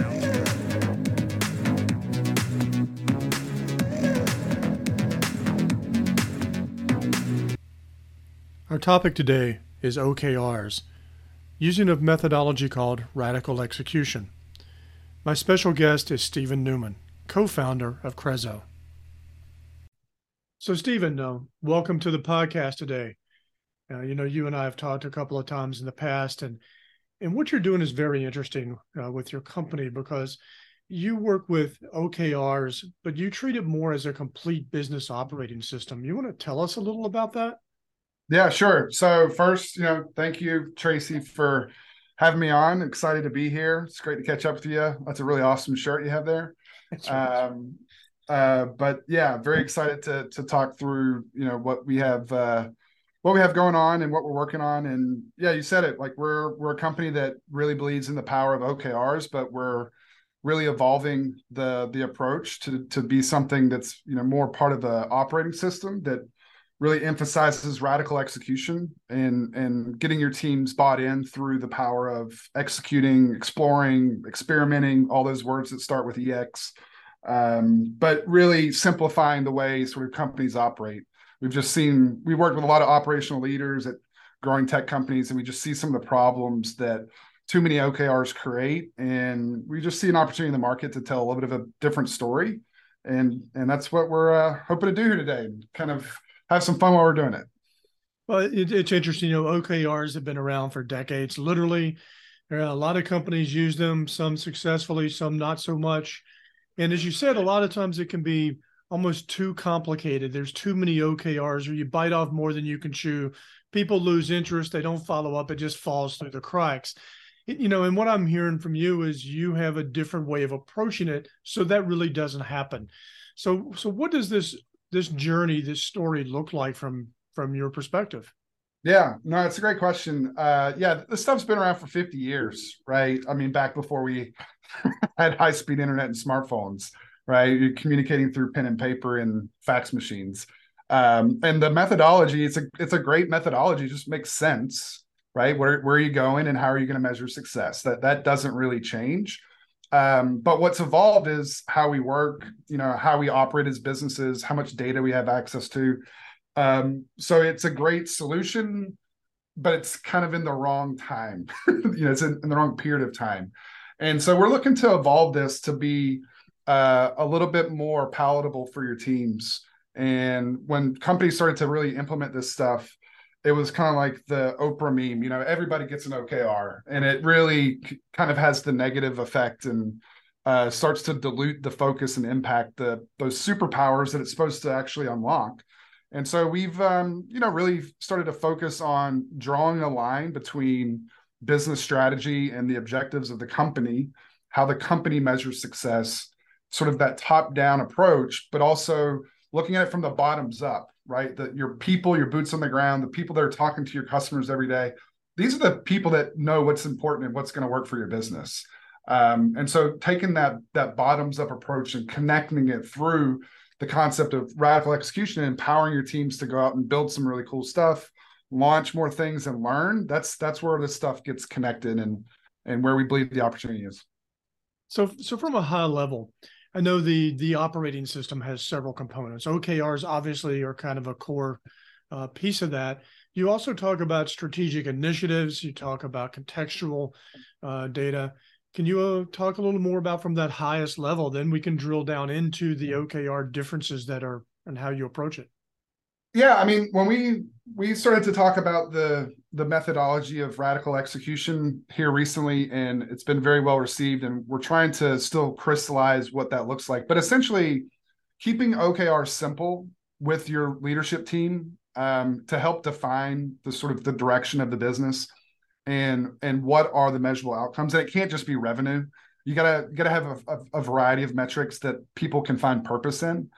Our topic today is OKRs, using a methodology called radical execution. My special guest is Stephen Newman, co founder of Krezzo. So, Stephen, uh, welcome to the podcast today. Uh, you know, you and I have talked a couple of times in the past, and and what you're doing is very interesting uh, with your company because you work with OKRs, but you treat it more as a complete business operating system. You want to tell us a little about that? Yeah, sure. So first, you know, thank you, Tracy, for having me on. Excited to be here. It's great to catch up with you. That's a really awesome shirt you have there. Um, uh, but yeah, very excited to to talk through, you know, what we have uh, what we have going on and what we're working on. And yeah, you said it. Like we're we're a company that really believes in the power of OKRs, but we're really evolving the the approach to to be something that's you know more part of the operating system that really emphasizes radical execution and and getting your teams bought in through the power of executing, exploring, experimenting, all those words that start with EX. Um, but really simplifying the way sort of companies operate. We've just seen we worked with a lot of operational leaders at growing tech companies, and we just see some of the problems that too many OKRs create, and we just see an opportunity in the market to tell a little bit of a different story, and and that's what we're uh, hoping to do here today. Kind of have some fun while we're doing it. Well, it, it's interesting. You know, OKRs have been around for decades. Literally, a lot of companies use them. Some successfully, some not so much. And as you said, a lot of times it can be almost too complicated. There's too many OKRs, or you bite off more than you can chew. People lose interest. They don't follow up. It just falls through the cracks. You know, and what I'm hearing from you is you have a different way of approaching it, so that really doesn't happen. So, so what does this this journey, this story look like from from your perspective? Yeah, no, it's a great question. Uh, yeah, this stuff's been around for 50 years, right? I mean, back before we had high speed internet and smartphones, right? You're communicating through pen and paper and fax machines. Um, and the methodology, it's a it's a great methodology, just makes sense, right? Where where are you going and how are you going to measure success? That that doesn't really change. Um, but what's evolved is how we work, you know, how we operate as businesses, how much data we have access to. Um, so it's a great solution, but it's kind of in the wrong time. you know, it's in, in, the wrong period of time. And so we're looking to evolve this to be uh, a little bit more palatable for your teams. And when companies started to really implement this stuff, it was kind of like the Oprah meme, you know, everybody gets an OKR, and it really kind of has the negative effect and uh, starts to dilute the focus and impact the those superpowers that it's supposed to actually unlock. And so we've, um, you know, really started to focus on drawing a line between business strategy and the objectives of the company, how the company measures success, sort of that top down approach, but also looking at it from the bottoms up right? That your people, your boots on the ground, the people that are talking to your customers every day, these are the people that know what's important and what's going to work for your business. Um, and so taking that that bottoms up approach and connecting it through the concept of radical execution and empowering your teams to go out and build some really cool stuff, launch more things and learn. That's that's where this stuff gets connected and and where we believe the opportunity is. So so from a high level, I know the the operating system has several components. OKRs obviously are kind of a core uh, piece of that. You also talk about strategic initiatives. You talk about contextual uh, data. Can you uh, talk a little more about from that highest level? Then we can drill down into the OKR differences that are and how you approach it. Yeah, I mean, when we we started to talk about the the methodology of radical execution here recently, and it's been very well received. And we're trying to still crystallize what that looks like. But essentially, keeping OKR simple with your leadership team um, to help define the sort of the direction of the business and and what are the measurable outcomes. And it can't just be revenue. You gotta you gotta have a, a, a variety of metrics that people can find purpose in.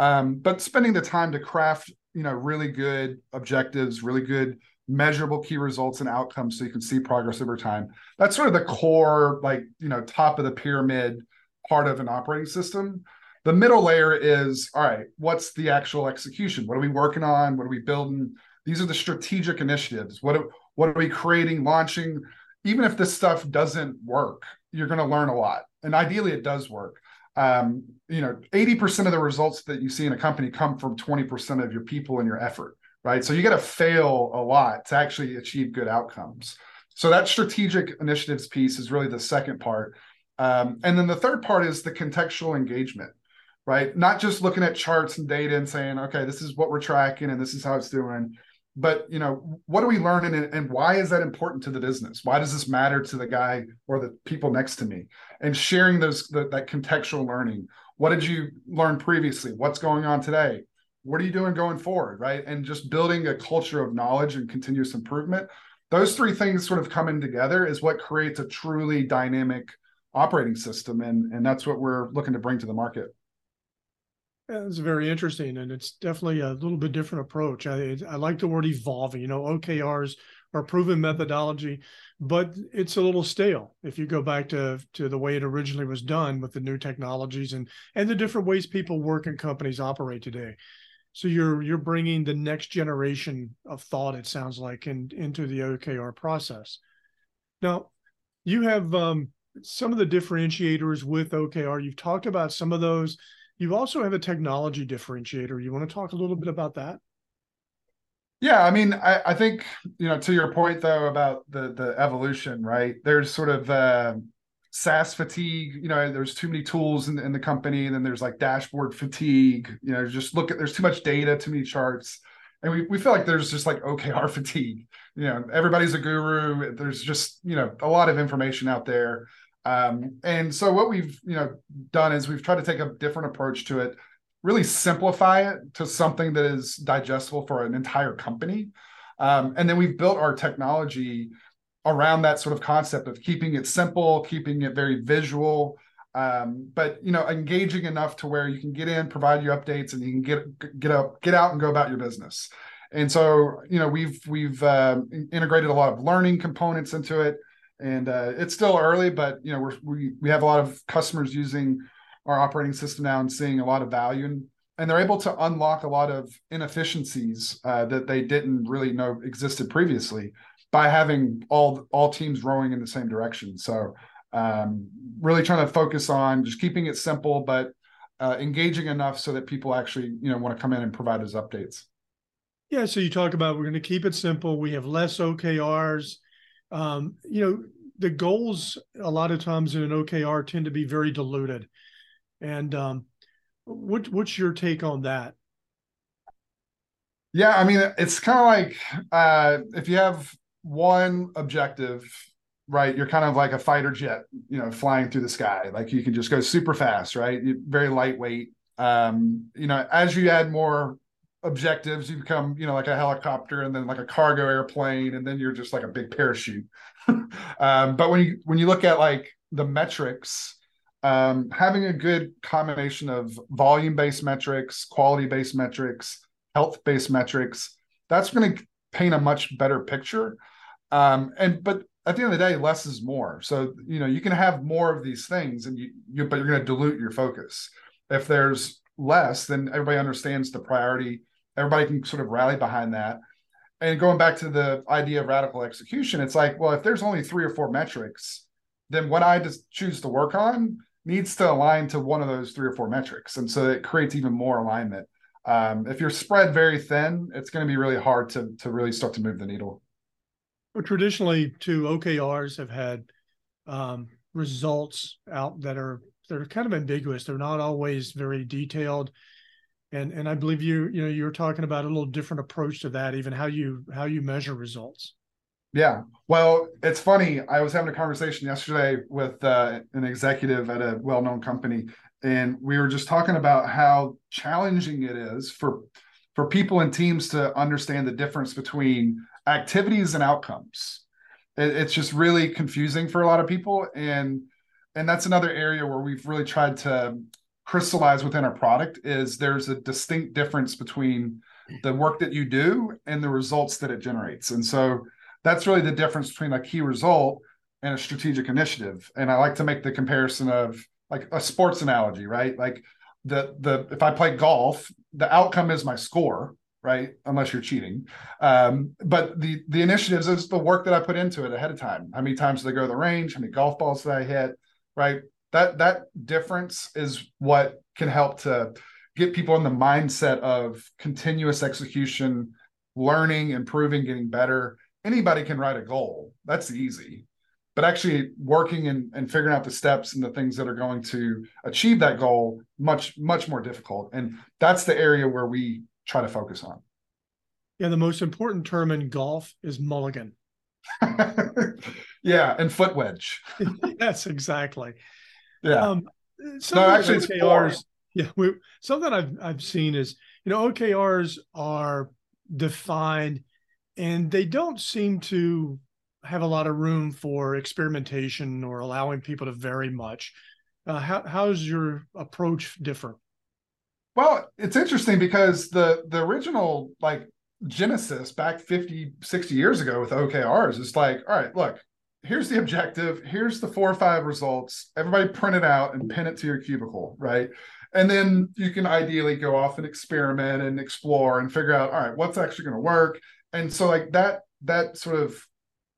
Um, but spending the time to craft you know really good objectives really good measurable key results and outcomes so you can see progress over time. That's sort of the core like you know top of the pyramid part of an operating system. The middle layer is all right what's the actual execution? What are we working on? What are we building? These are the strategic initiatives. What are, what are we creating launching? Even if this stuff doesn't work you're going to learn a lot. And ideally, it does work. Um, you know, 80% of the results that you see in a company come from 20% of your people and your effort, right? So you got to fail a lot to actually achieve good outcomes. So that strategic initiatives piece is really the second part. Um, and then the third part is the contextual engagement, right? Not just looking at charts and data and saying, okay, this is what we're tracking and this is how it's doing. But you know, what are we learning and, and why is that important to the business? Why does this matter to the guy or the people next to me? And sharing those the, that contextual learning. What did you learn previously? What's going on today? What are you doing going forward? Right. And just building a culture of knowledge and continuous improvement those three things sort of coming together is what creates a truly dynamic operating system and and that's what we're looking to bring to the market it's very interesting and it's definitely a little bit different approach i i like the word evolving you know okrs are proven methodology but it's a little stale if you go back to to the way it originally was done with the new technologies and and the different ways people work and companies operate today so you're you're bringing the next generation of thought it sounds like in, into the okr process. Now you have um, some of the differentiators with okr you've talked about some of those. You also have a technology differentiator. You want to talk a little bit about that? Yeah i mean i, I think you know to your point though about the the evolution right? There's sort of uh, SaaS fatigue. You know, there's too many tools in, in the company, and then there's like dashboard fatigue. You know, just look at there's too much data, too many charts, and we we feel like there's just like OKR fatigue. You know, everybody's a guru. There's just you know a lot of information out there, um, and so what we've you know done is we've tried to take a different approach to it, really simplify it to something that is digestible for an entire company, um, and then we've built our technology around that sort of concept of keeping it simple, keeping it very visual, um, but you know, engaging enough to where you can get in, provide your updates, and you can get get up, get out, and go about your business. And so, you know, we've we've uh, integrated a lot of learning components into it, and uh, it's still early, but you know, we're, we we have a lot of customers using our operating system now and seeing a lot of value. And and they're able to unlock a lot of inefficiencies uh, that they didn't really know existed previously by having all all teams rowing in the same direction. So um, really trying to focus on just keeping it simple, but uh, engaging enough so that people actually you know want to come in and provide us updates. Yeah, so you talk about we're going to keep it simple. We have less OKRs. Um, you know, the goals a lot of times in an OKR tend to be very diluted. And um, what what's your take on that? Yeah, I mean, it's kind of like uh, if you have one objective right? You're kind of like a fighter jet you know flying through the sky. Like you can just go super fast right? You're very lightweight. Um you know as you add more objectives you become you know like a helicopter and then like a cargo airplane and then you're just like a big parachute. Um but when you when you look at like the metrics um having a good combination of volume based metrics quality based metrics health based metrics that's going to paint a much better picture um, and but at the end of the day, less is more. So you know you can have more of these things, and you, you but you're going to dilute your focus. If there's less, then everybody understands the priority. Everybody can sort of rally behind that. And going back to the idea of radical execution, it's like, well, if there's only three or four metrics, then what I just choose to work on needs to align to one of those three or four metrics, and so it creates even more alignment. Um, if you're spread very thin, it's going to be really hard to to really start to move the needle. Well, traditionally, two OKRs have had um, results out that are they're kind of ambiguous. They're not always very detailed, and and I believe you you know you're talking about a little different approach to that, even how you how you measure results. Yeah, well, it's funny. I was having a conversation yesterday with uh, an executive at a well-known company, and we were just talking about how challenging it is for for people and teams to understand the difference between activities and outcomes. It, it's just really confusing for a lot of people, and and that's another area where we've really tried to crystallize within our product is there's a distinct difference between the work that you do and the results that it generates. And so that's really the difference between a key result and a strategic initiative. And I like to make the comparison of like a sports analogy, right? Like the the if I play golf, the outcome is my score, right? Unless you're cheating. Um, but the the initiatives is the work that I put into it ahead of time. How many times did I go to the range? How many golf balls did I hit? right? That that difference is what can help to get people in the mindset of continuous execution, learning, improving, getting better. Anybody can write a goal. That's easy. But actually working and, and figuring out the steps and the things that are going to achieve that goal, much, much more difficult. And that's the area where we try to focus on. Yeah, the most important term in golf is mulligan. yeah, and foot wedge. yes, exactly. Yeah. Um, no, actually, OKRs. Yeah, we, something I've I've seen is you know OKRs are defined, and they don't seem to have a lot of room for experimentation or allowing people to vary much. Uh, how how's your approach different? Well, it's interesting because the the original like genesis back 50 60 years ago with okrs is like all right look here's the objective here's the four or five results everybody print it out and pin it to your cubicle right? And then you can ideally go off and experiment and explore and figure out all right what's actually going to work? And so like that that sort of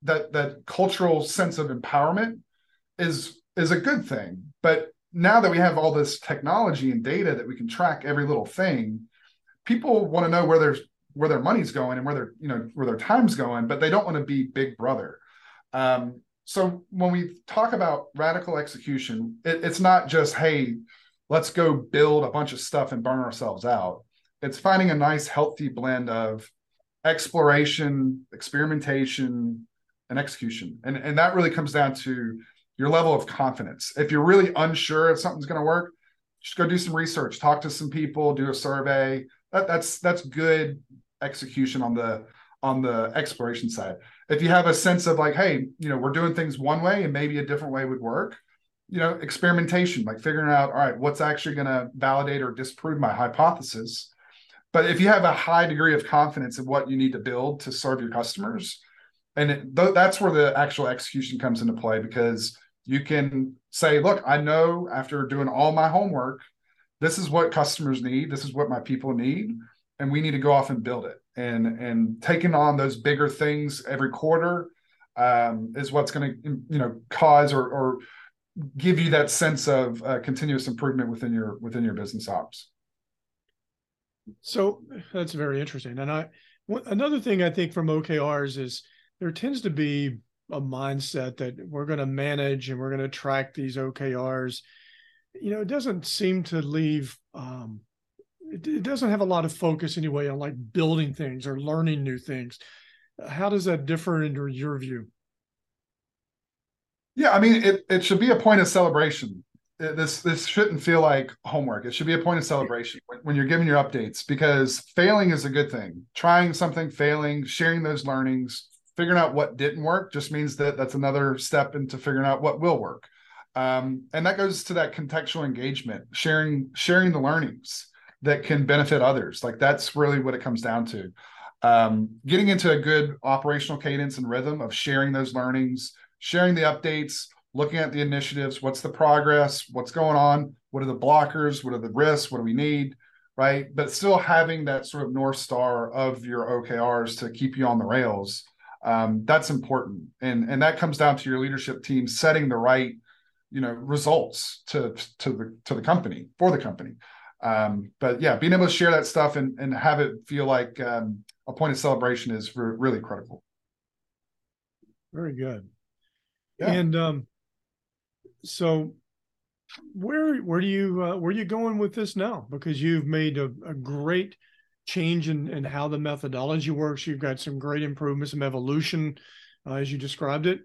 that that cultural sense of empowerment is is a good thing but now that we have all this technology and data that we can track every little thing people want to know where there's where their money's going and where their you know where their time's going but they don't want to be big brother. Um, so when we talk about radical execution it, it's not just hey let's go build a bunch of stuff and burn ourselves out. It's finding a nice healthy blend of exploration experimentation and execution. And and that really comes down to your level of confidence if you're really unsure if something's going to work just go do some research talk to some people do a survey that, that's that's good execution on the on the exploration side. If you have a sense of like, hey, you know, we're doing things one way and maybe a different way would work, you know, experimentation, like figuring out, all right, what's actually going to validate or disprove my hypothesis. But if you have a high degree of confidence in what you need to build to serve your customers, and it, th- that's where the actual execution comes into play because you can say, look, I know after doing all my homework, this is what customers need, this is what my people need and we need to go off and build it. And and taking on those bigger things every quarter um, is what's going to you know cause or or give you that sense of uh, continuous improvement within your within your business ops. So that's very interesting. And I another thing I think from OKRs is there tends to be a mindset that we're going to manage and we're going to track these OKRs. You know, it doesn't seem to leave um, it, it doesn't have a lot of focus anyway on like building things or learning new things. How does that differ in your view? Yeah, I mean, it, it should be a point of celebration. This this shouldn't feel like homework. It should be a point of celebration when, when you're giving your updates because failing is a good thing. Trying something, failing, sharing those learnings, figuring out what didn't work just means that that's another step into figuring out what will work. Um, and that goes to that contextual engagement, sharing sharing the learnings that can benefit others. Like that's really what it comes down to. Um, getting into a good operational cadence and rhythm of sharing those learnings, sharing the updates, looking at the initiatives, what's the progress, what's going on, what are the blockers, what are the risks, what do we need, right? But still having that sort of north star of your OKRs to keep you on the rails. Um, that's important, and and that comes down to your leadership team setting the right, you know, results to to the to the company for the company um, but yeah, being able to share that stuff and, and have it feel like um, a point of celebration is re- really critical. Very good. Yeah. And um, so where where do you uh, where are you going with this now? Because you've made a, a great change in, in how the methodology works. You've got some great improvements, some evolution, uh, as you described it.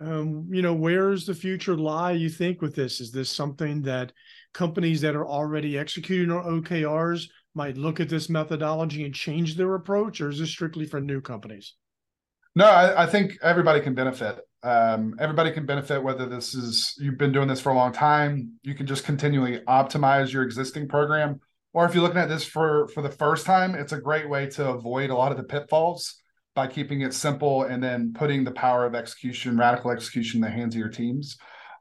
Um, you know, where's the future lie? You think with this? Is this something that companies that are already executing on OKRs might look at this methodology and change their approach, or is this strictly for new companies? No, I, I think everybody can benefit. Um, everybody can benefit whether this is you've been doing this for a long time. You can just continually optimize your existing program, or if you're looking at this for for the first time, it's a great way to avoid a lot of the pitfalls by keeping it simple and then putting the power of execution, radical execution, in the hands of your teams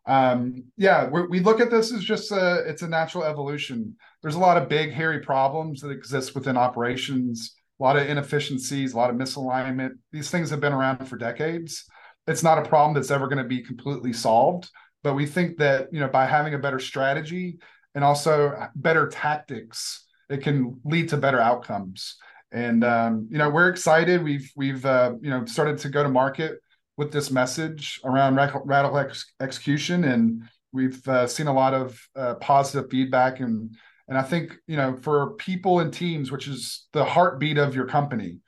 um, yeah, we look at this as just a it's a natural evolution. There's a lot of big hairy problems that exist within operations, a lot of inefficiencies, a lot of misalignment. These things have been around for decades. It's not a problem that's ever going to be completely solved, but we think that you know by having a better strategy and also better tactics, it can lead to better outcomes. And um, you know, we're excited. We've we've uh, you know started to go to market with this message around radical ex- execution, and we've uh, seen a lot of uh, positive feedback. And and I think you know for people and teams, which is the heartbeat of your company,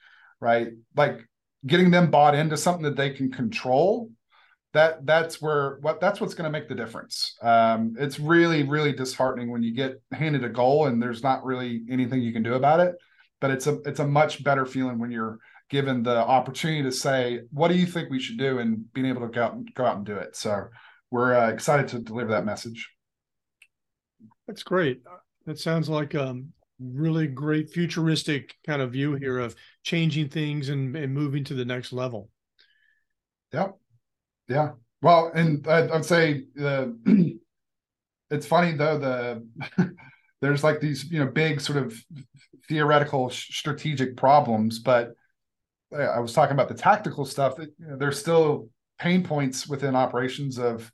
right? Like getting them bought into something that they can control that that's where what that's what's going to make the difference. Um, it's really really disheartening when you get handed a goal and there's not really anything you can do about it. But it's a it's a much better feeling when you're given the opportunity to say, "What do you think we should do?" and being able to go out and go out and do it. So we're uh, excited to deliver that message. That's great. That sounds like a um, really great futuristic kind of view here of changing things and, and moving to the next level. Yep. Yeah. Well, and I'd, I'd say the it's funny though the there's like these you know big sort of theoretical strategic problems, but I was talking about the tactical stuff. That, you know, there's still pain points within operations of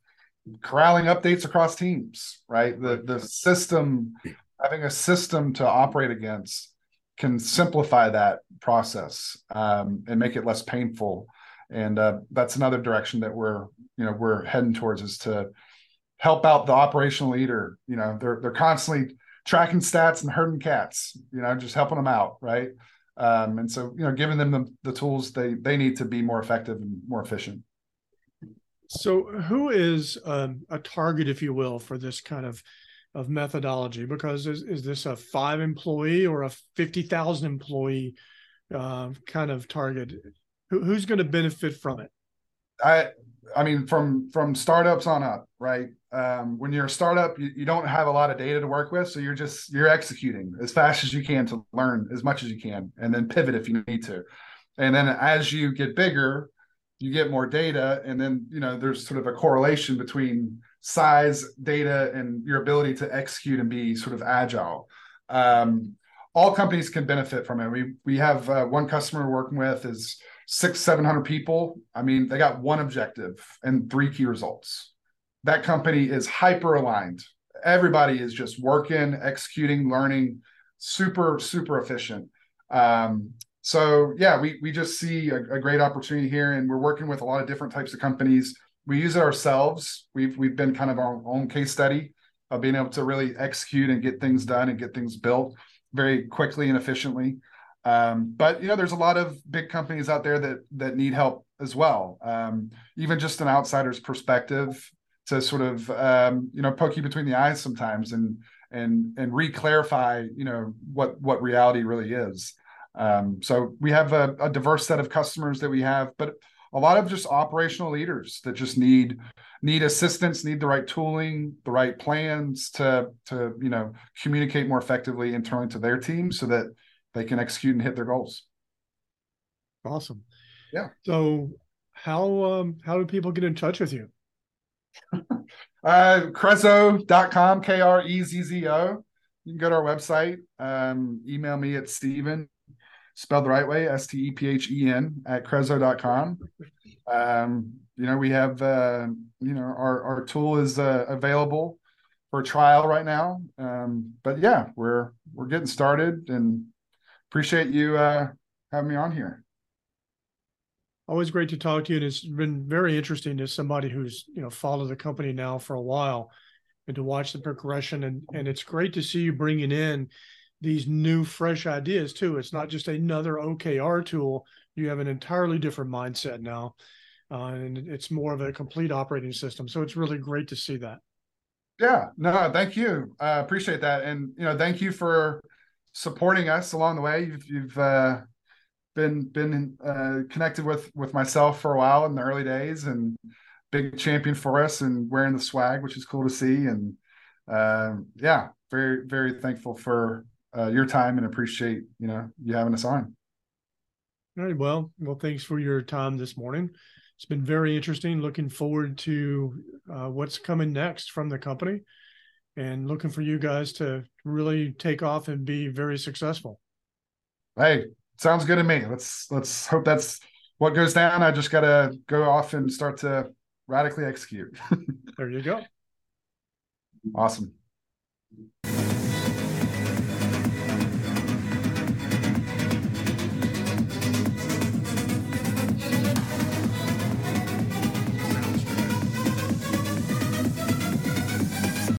corralling updates across teams. Right. The the system having a system to operate against can simplify that process um, and make it less painful and uh, that's another direction that we're you know we're heading towards is to help out the operational leader. You know they're they're constantly tracking stats and herding cats you know just helping them out right? Um, and so you know giving them the, the tools they they need to be more effective and more efficient. So who is um, a target if you will for this kind of of methodology? Because is, is this a five employee or a 50,000 employee uh, kind of target who, who's going to benefit from it? I I mean from from startups on up, right? Um, when you're a startup, you, you don't have a lot of data to work with, so you're just you're executing as fast as you can to learn as much as you can, and then pivot if you need to. And then as you get bigger, you get more data, and then you know there's sort of a correlation between size, data, and your ability to execute and be sort of agile. Um, all companies can benefit from it. We we have uh, one customer we're working with is six, 700 people. I mean, they got one objective and three key results. That company is hyper aligned. Everybody is just working, executing, learning, super, super efficient. Um, so yeah, we we just see a, a, great opportunity here, and we're working with a lot of different types of companies. We use it ourselves. We've we've been kind of our own case study of being able to really execute and get things done and get things built very quickly and efficiently. Um, but you know, there's a lot of big companies out there that that need help as well. Um, even just an outsider's perspective to sort of um, you know poke you between the eyes sometimes and and and re-clarify you know what what reality really is. Um, so we have a, a diverse set of customers that we have, but a lot of just operational leaders that just need need assistance, need the right tooling, the right plans to to you know communicate more effectively internally to their team so that they can execute and hit their goals. Awesome. Yeah. So how um how do people get in touch with you? uh krezzo.com, K-R-E-Z-Z-O. You can go to our website, um, email me at Stephen, spelled the right way, S-T-E-P-H-E-N at krezzo.com. Um, you know, we have uh, you know, our our tool is uh, available for trial right now. Um, but yeah, we're we're getting started and appreciate you uh, having me on here. Always great to talk to you, and it's been very interesting as somebody who's you know followed the company now for a while, and to watch the progression. and And it's great to see you bringing in these new, fresh ideas too. It's not just another OKR tool. You have an entirely different mindset now, uh, and it's more of a complete operating system. So it's really great to see that. Yeah, no, thank you. I uh, appreciate that, and you know, thank you for supporting us along the way. You've, you've uh, been been uh, connected with with myself for a while in the early days, and big champion for us, and wearing the swag, which is cool to see. And uh, yeah, very very thankful for uh, your time and appreciate you know you having us on. All right. Well, well, thanks for your time this morning. It's been very interesting. Looking forward to uh, what's coming next from the company and looking for you guys to really take off and be very successful. Hey, sounds good to me. Let's let's hope that's what goes down. I just got to go off and start to radically execute. there you go. Awesome.